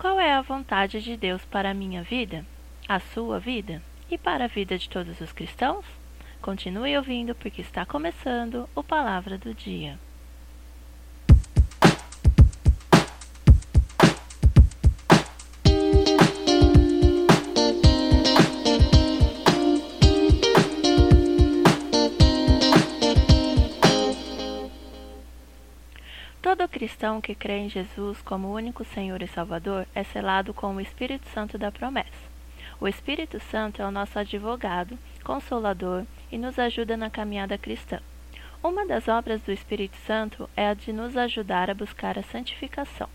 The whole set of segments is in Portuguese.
Qual é a vontade de Deus para a minha vida, a sua vida e para a vida de todos os cristãos? Continue ouvindo porque está começando o Palavra do Dia. Todo cristão que crê em Jesus como único Senhor e Salvador é selado com o Espírito Santo da promessa. O Espírito Santo é o nosso advogado, consolador e nos ajuda na caminhada cristã. Uma das obras do Espírito Santo é a de nos ajudar a buscar a santificação.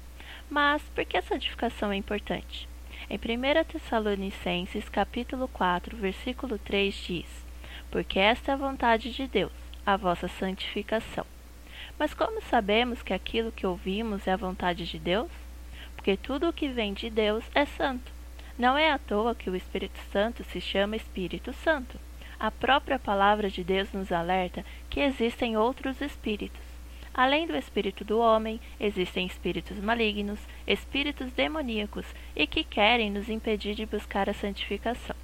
Mas por que a santificação é importante? Em 1 Tessalonicenses, capítulo 4, versículo 3 diz: Porque esta é a vontade de Deus, a vossa santificação mas como sabemos que aquilo que ouvimos é a vontade de Deus? Porque tudo o que vem de Deus é santo. Não é à toa que o Espírito Santo se chama Espírito Santo. A própria palavra de Deus nos alerta que existem outros espíritos. Além do espírito do homem, existem espíritos malignos, espíritos demoníacos e que querem nos impedir de buscar a santificação.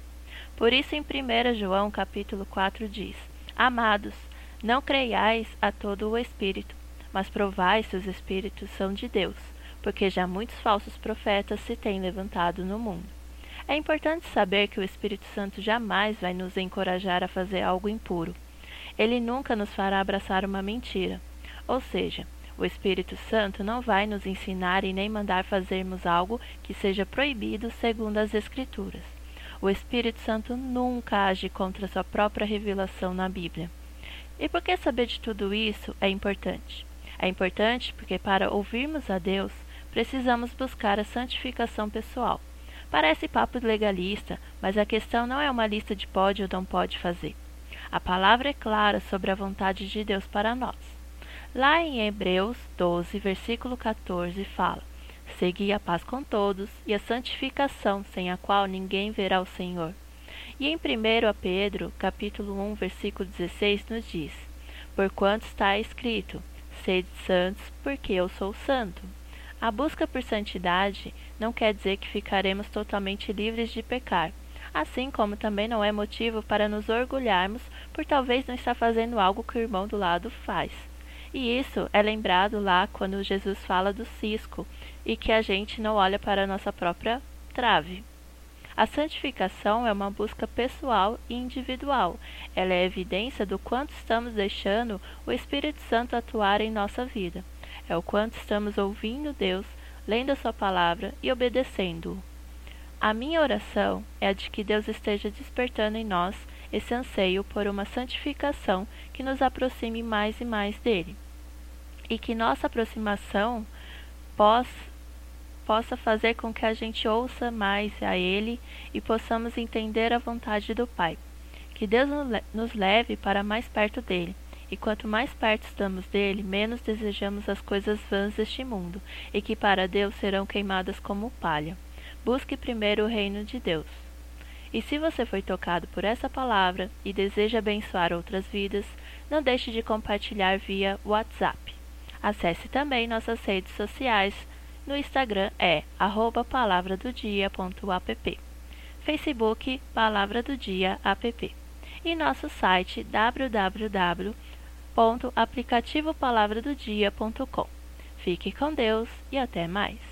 Por isso em 1 João capítulo 4 diz: Amados, não creiais a todo o Espírito, mas provai se os Espíritos são de Deus, porque já muitos falsos profetas se têm levantado no mundo. É importante saber que o Espírito Santo jamais vai nos encorajar a fazer algo impuro. Ele nunca nos fará abraçar uma mentira. Ou seja, o Espírito Santo não vai nos ensinar e nem mandar fazermos algo que seja proibido segundo as Escrituras. O Espírito Santo nunca age contra sua própria revelação na Bíblia. E por que saber de tudo isso é importante? É importante porque para ouvirmos a Deus, precisamos buscar a santificação pessoal. Parece papo legalista, mas a questão não é uma lista de pode ou não pode fazer. A palavra é clara sobre a vontade de Deus para nós. Lá em Hebreus 12, versículo 14, fala: Segui a paz com todos e a santificação, sem a qual ninguém verá o Senhor. E em 1 Pedro, capítulo 1, versículo 16, nos diz: Porquanto está escrito: Sede santos, porque eu sou santo. A busca por santidade não quer dizer que ficaremos totalmente livres de pecar, assim como também não é motivo para nos orgulharmos por talvez não estar fazendo algo que o irmão do lado faz. E isso é lembrado lá quando Jesus fala do cisco e que a gente não olha para a nossa própria trave. A santificação é uma busca pessoal e individual. Ela é evidência do quanto estamos deixando o Espírito Santo atuar em nossa vida. É o quanto estamos ouvindo Deus, lendo a Sua palavra e obedecendo-o. A minha oração é a de que Deus esteja despertando em nós esse anseio por uma santificação que nos aproxime mais e mais dele. E que nossa aproximação possa possa fazer com que a gente ouça mais a Ele e possamos entender a vontade do Pai. Que Deus nos leve para mais perto dele. E quanto mais perto estamos dele, menos desejamos as coisas vãs deste mundo, e que para Deus serão queimadas como palha. Busque primeiro o reino de Deus. E se você foi tocado por essa palavra e deseja abençoar outras vidas, não deixe de compartilhar via WhatsApp. Acesse também nossas redes sociais no Instagram é palavradodia.app. Facebook Palavra do Dia app. E nosso site www.aplicativopalavradodia.com. Fique com Deus e até mais.